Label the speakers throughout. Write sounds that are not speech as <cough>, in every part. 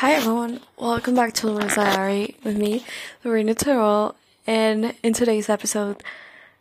Speaker 1: Hi everyone, welcome back to Lorena's Diary with me, Lorena Terrell, and in today's episode,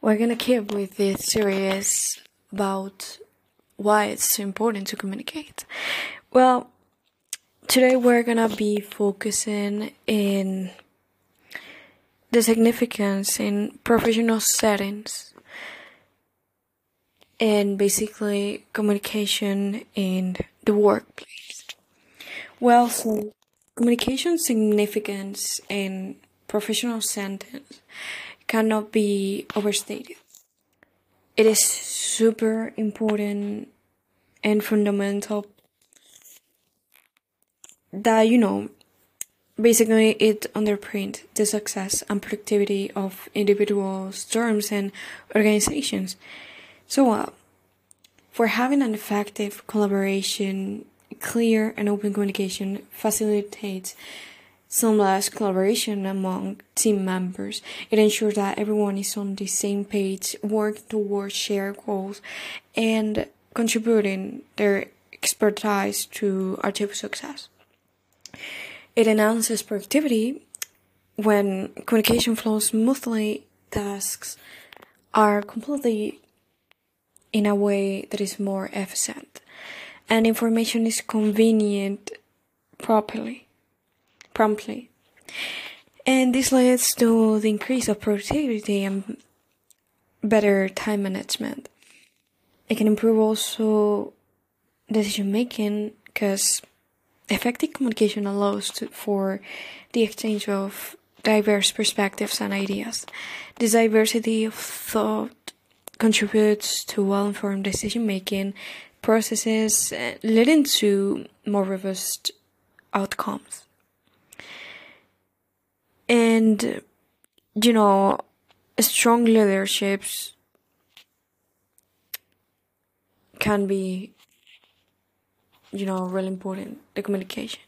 Speaker 1: we're gonna keep with this series about why it's so important to communicate. Well, today we're gonna be focusing in the significance in professional settings and basically communication in the workplace. Well, so communication significance in professional sentence cannot be overstated. It is super important and fundamental that you know basically it underpins the success and productivity of individuals, firms and organizations. So uh, for having an effective collaboration clear and open communication facilitates seamless collaboration among team members. It ensures that everyone is on the same page, working towards shared goals, and contributing their expertise to achieve success. It enhances productivity when communication flows smoothly, tasks are completely in a way that is more efficient and information is convenient properly promptly. And this leads to the increase of productivity and better time management. It can improve also decision making because effective communication allows to, for the exchange of diverse perspectives and ideas. This diversity of thought contributes to well-informed decision making processes uh, leading to more robust outcomes. And, you know, strong leaderships can be, you know, really important, the communication.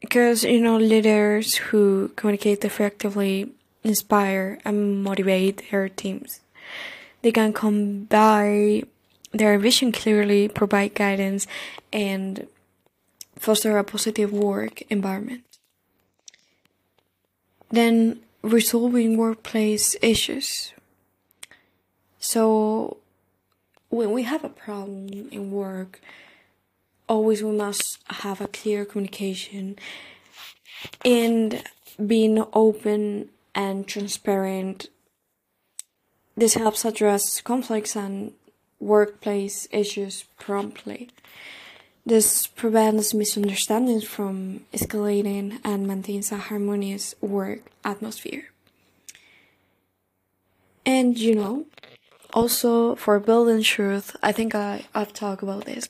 Speaker 1: Because, you know, leaders who communicate effectively inspire and motivate their teams. They can combine their vision clearly provide guidance and foster a positive work environment. Then resolving workplace issues. So when we have a problem in work, always we must have a clear communication and being open and transparent. This helps address conflicts and workplace issues promptly. This prevents misunderstandings from escalating and maintains a harmonious work atmosphere. And you know, also for building truth, I think I, I've talked about this,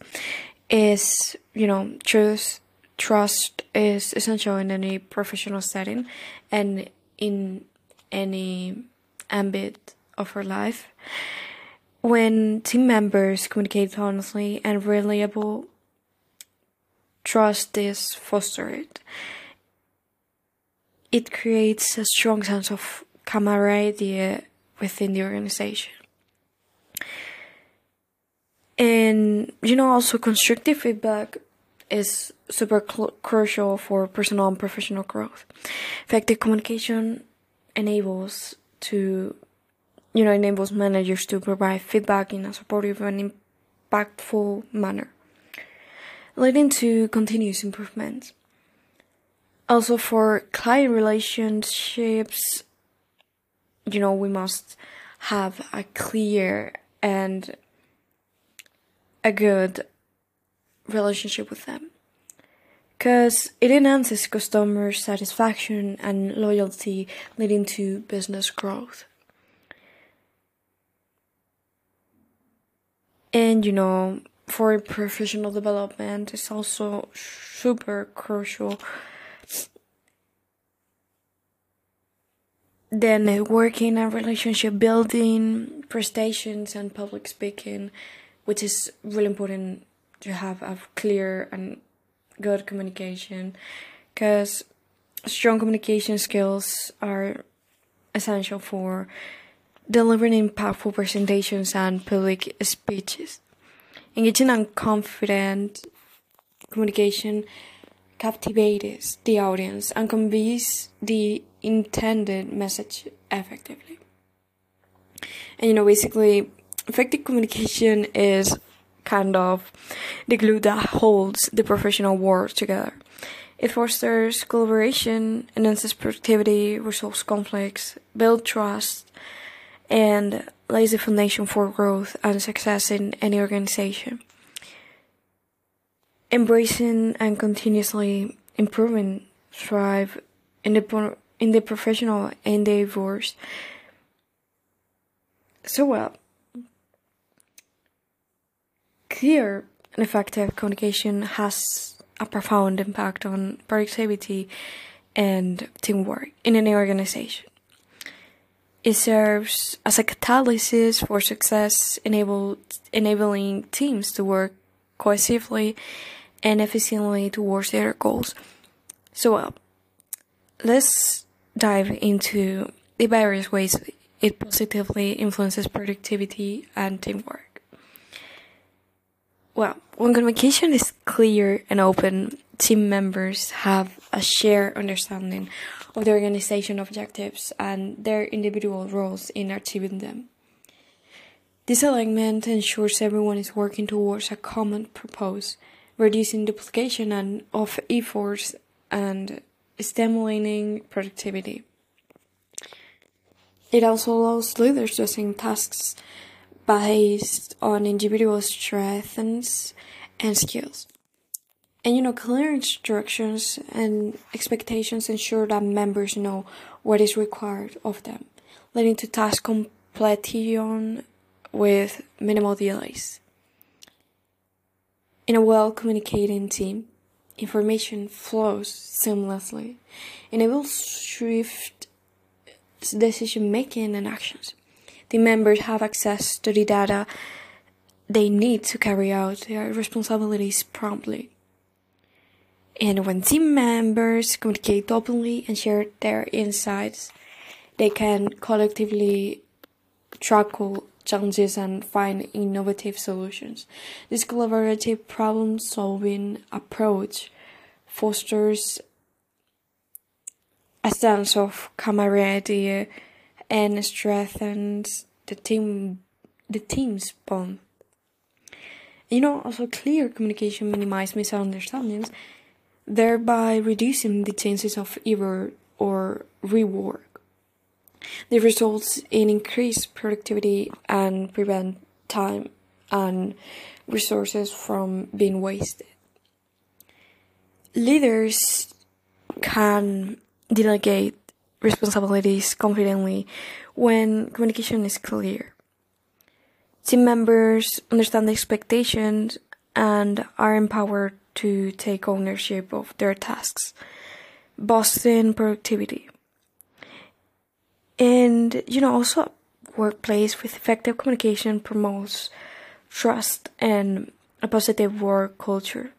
Speaker 1: is, you know, truth, trust is essential in any professional setting and in any ambit of our life. When team members communicate honestly and reliable, trust is fostered. It creates a strong sense of camaraderie within the organization. And you know, also constructive feedback is super cl- crucial for personal and professional growth. Effective communication enables to you know, enables managers to provide feedback in a supportive and impactful manner, leading to continuous improvement. Also, for client relationships, you know, we must have a clear and a good relationship with them because it enhances customer satisfaction and loyalty, leading to business growth. And you know for professional development is also super crucial then networking and relationship building prestations and public speaking which is really important to have a clear and good communication. Because strong communication skills are essential for delivering impactful presentations and public speeches. Engaging in confident communication captivates the audience and conveys the intended message effectively. And you know, basically, effective communication is kind of the glue that holds the professional world together. It fosters collaboration, enhances productivity, resolves conflicts, builds trust, and lays the foundation for growth and success in any organization. Embracing and continuously improving thrive in the in the professional endeavors. So well, clear and effective communication has a profound impact on productivity and teamwork in any organization. It serves as a catalyst for success, enable, enabling teams to work cohesively and efficiently towards their goals. So, well, let's dive into the various ways it positively influences productivity and teamwork. Well, when communication is clear and open, team members have a shared understanding of the organization objectives and their individual roles in achieving them. This alignment ensures everyone is working towards a common purpose, reducing duplication and of efforts and stimulating productivity. It also allows leaders to assign tasks based on individual strengths and skills. And you know, clear instructions and expectations ensure that members know what is required of them, leading to task completion with minimal delays. In a well communicating team, information flows seamlessly, enables swift decision making and actions the members have access to the data they need to carry out their responsibilities promptly. And when team members communicate openly and share their insights, they can collectively tackle challenges and find innovative solutions. This collaborative problem solving approach fosters a sense of camaraderie and strengthens the team the team's bond. You know, also clear communication minimizes misunderstandings, thereby reducing the chances of error or rework. This results in increased productivity and prevent time and resources from being wasted. Leaders can delegate responsibilities confidently when communication is clear. Team members understand the expectations and are empowered to take ownership of their tasks, boosting productivity. And, you know, also a workplace with effective communication promotes trust and a positive work culture.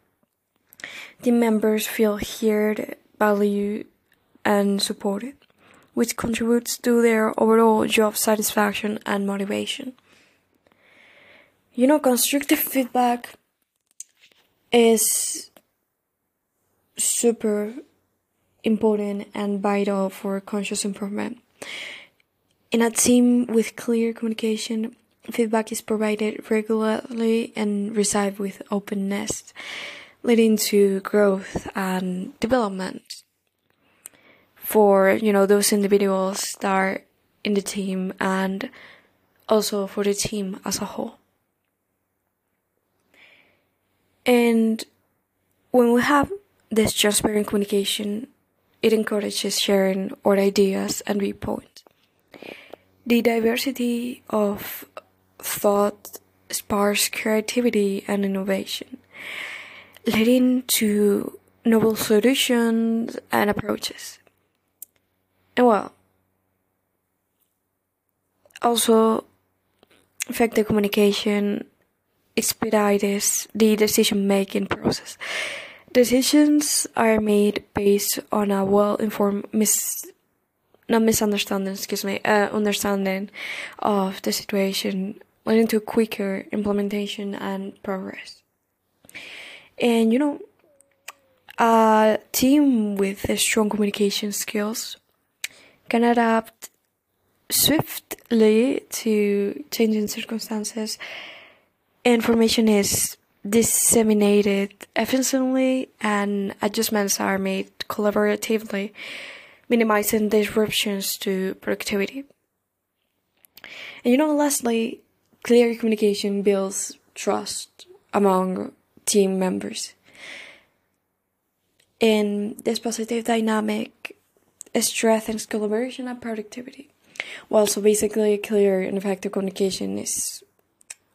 Speaker 1: Team members feel heard, valued, and supported which contributes to their overall job satisfaction and motivation. You know, constructive feedback is super important and vital for conscious improvement. In a team with clear communication, feedback is provided regularly and received with openness, leading to growth and development for you know those individuals that are in the team and also for the team as a whole and when we have this transparent communication it encourages sharing our ideas and viewpoints. The diversity of thought sparks creativity and innovation leading to novel solutions and approaches. And well, also effective communication expedites the decision making process. Decisions are made based on a well informed mis not misunderstanding, excuse me, uh, understanding of the situation, leading to quicker implementation and progress. And you know, A team with strong communication skills can adapt swiftly to changing circumstances. Information is disseminated efficiently and adjustments are made collaboratively, minimizing disruptions to productivity. And you know, lastly, clear communication builds trust among team members. In this positive dynamic, strengthens collaboration and productivity. Well, so basically, clear and effective communication is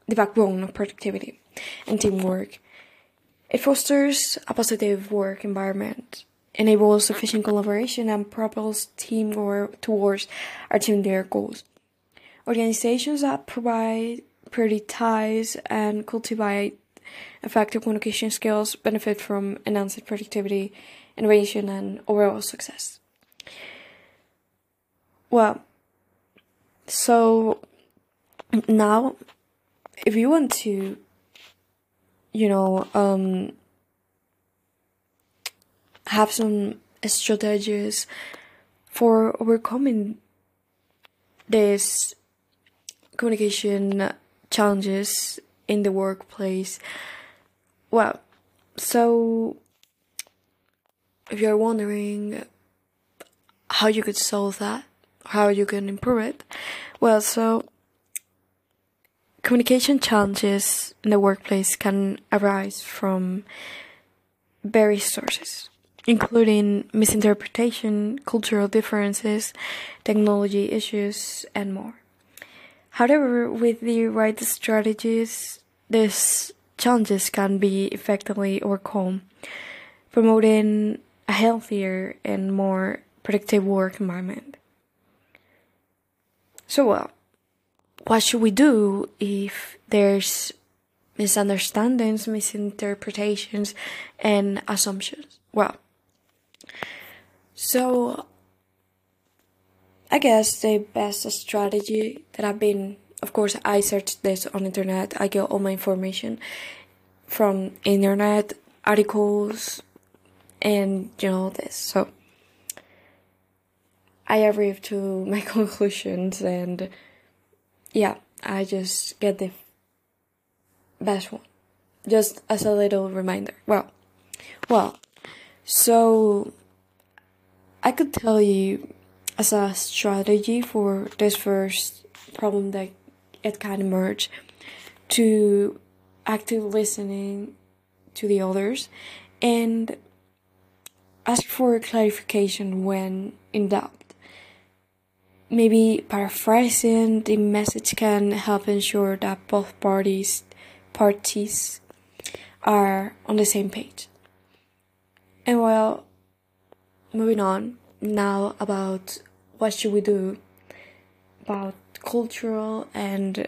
Speaker 1: the backbone of productivity and teamwork. It fosters a positive work environment, enables efficient collaboration, and propels teamwork towards achieving their goals. Organizations that provide, prioritize, and cultivate effective communication skills benefit from enhanced productivity, innovation, and overall success. Well, so now, if you want to, you know, um, have some strategies for overcoming these communication challenges in the workplace. Well, so if you're wondering how you could solve that, how you can improve it, well, so communication challenges in the workplace can arise from various sources, including misinterpretation, cultural differences, technology issues, and more. However, with the right strategies, these challenges can be effectively overcome, promoting a healthier and more productive work environment. So, well, what should we do if there's misunderstandings, misinterpretations, and assumptions? Well, so I guess the best strategy that I've been, of course, I searched this on internet. I get all my information from internet articles and you know this. So I arrived to <laughs> my conclusions and yeah, I just get the best one. Just as a little reminder. Well, well, so I could tell you as a strategy for this first problem that it can emerge to active listening to the others and ask for clarification when in doubt. Maybe paraphrasing the message can help ensure that both parties parties are on the same page. And well, moving on now about what should we do about cultural and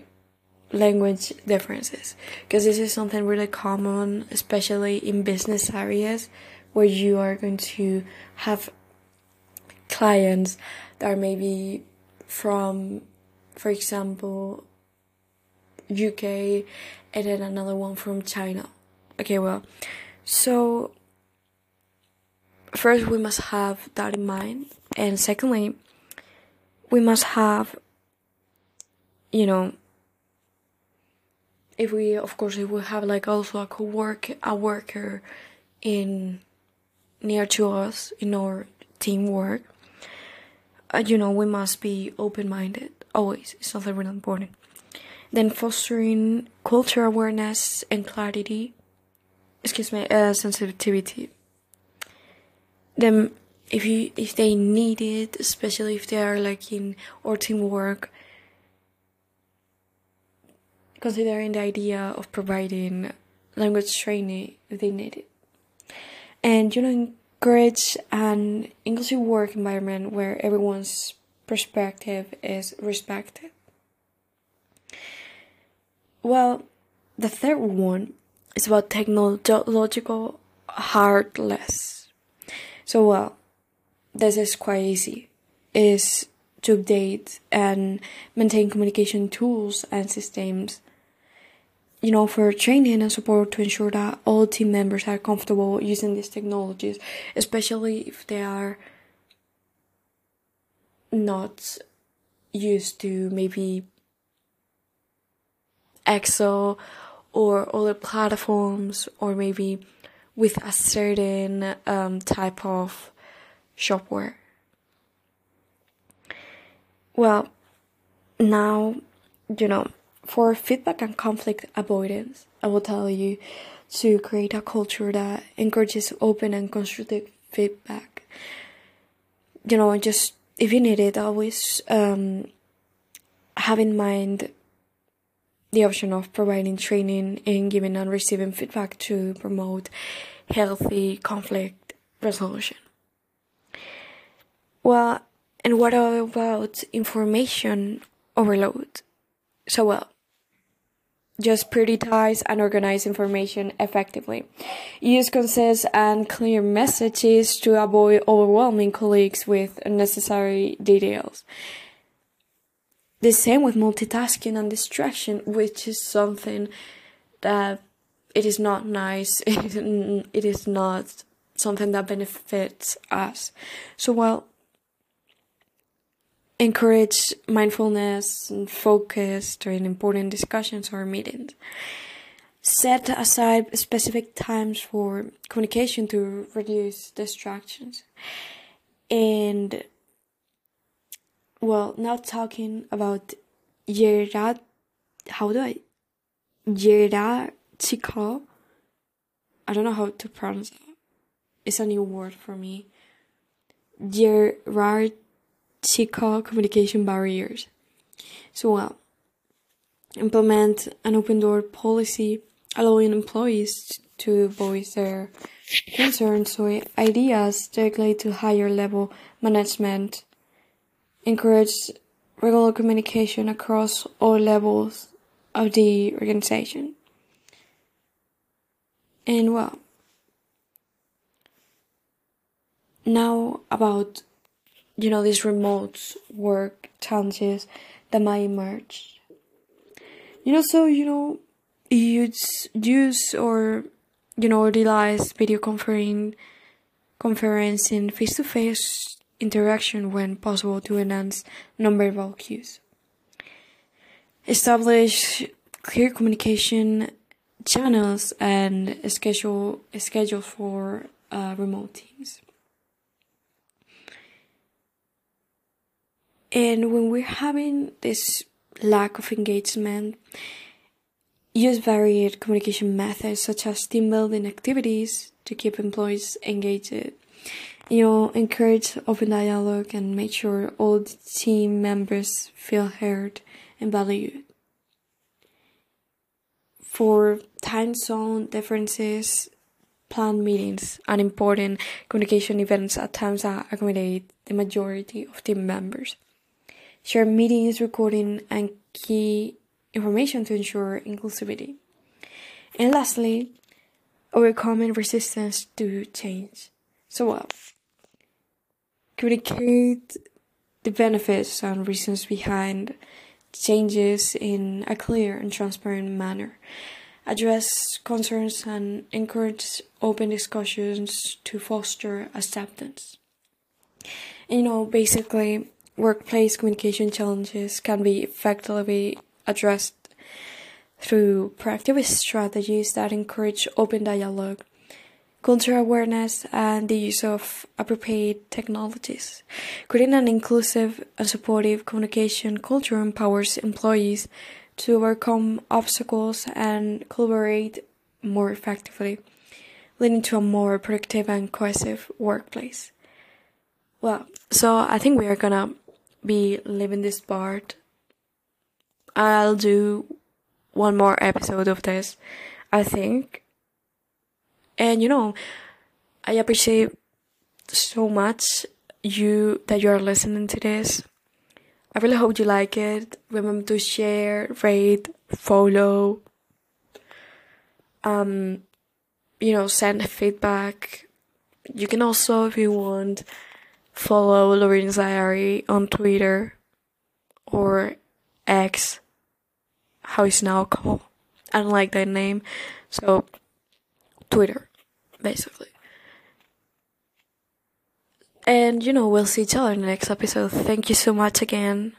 Speaker 1: language differences because this is something really common especially in business areas where you are going to have clients that are maybe from for example UK and then another one from China. Okay well so first we must have that in mind and secondly we must have you know if we of course if we have like also a co-work a worker in near to us in our teamwork uh, you know we must be open-minded always it's something really important. Then fostering culture awareness and clarity excuse me uh, sensitivity. Then if you if they need it, especially if they are like in or teamwork, considering the idea of providing language training if they need it, and you know encourage an inclusive work environment where everyone's perspective is respected. Well, the third one is about technological heartless. So well this is quite easy is to update and maintain communication tools and systems you know, for training and support to ensure that all team members are comfortable using these technologies, especially if they are not used to maybe Excel or other platforms, or maybe with a certain um, type of shopware. Well, now, you know, for feedback and conflict avoidance, I will tell you to create a culture that encourages open and constructive feedback. You know, just if you need it, always um, have in mind the option of providing training and giving and receiving feedback to promote healthy conflict resolution. Well, and what about information overload? So, well, just prioritize and organize information effectively. Use concise and clear messages to avoid overwhelming colleagues with unnecessary details. The same with multitasking and distraction, which is something that it is not nice. <laughs> it is not something that benefits us. So, well, encourage mindfulness and focus during important discussions or meetings. Set aside specific times for communication to reduce distractions. And well, now talking about Gerard, how do I? Hierarchical. I don't know how to pronounce it. It's a new word for me. Gerard Hierarchical communication barriers. So, well, implement an open door policy allowing employees to voice their concerns or ideas directly to higher level management. Encourage regular communication across all levels of the organization. And well, now about you know, these remote work challenges that might emerge. You know, so, you know, use, use or, you know, utilize video conferencing, conferencing face to face interaction when possible to enhance nonverbal cues. Establish clear communication channels and schedule schedule for uh, remote teams. And when we're having this lack of engagement, use varied communication methods such as team building activities to keep employees engaged. You know, encourage open dialogue and make sure all the team members feel heard and valued. For time zone differences, plan meetings and important communication events at times that accommodate the majority of team members share meetings, recording, and key information to ensure inclusivity. And lastly, overcoming resistance to change. So, well, communicate the benefits and reasons behind changes in a clear and transparent manner. Address concerns and encourage open discussions to foster acceptance. And, you know, basically, workplace communication challenges can be effectively addressed through proactive strategies that encourage open dialogue, cultural awareness, and the use of appropriate technologies. Creating an inclusive and supportive communication culture empowers employees to overcome obstacles and collaborate more effectively, leading to a more productive and cohesive workplace. Well, so I think we are gonna be leaving this part. I'll do one more episode of this, I think. And you know, I appreciate so much you that you are listening to this. I really hope you like it. Remember to share, rate, follow. Um, you know, send feedback. You can also, if you want, follow Lorena's Diary on Twitter or X, how it's now called. I don't like that name. So, Twitter, basically. And you know, we'll see each other in the next episode. Thank you so much again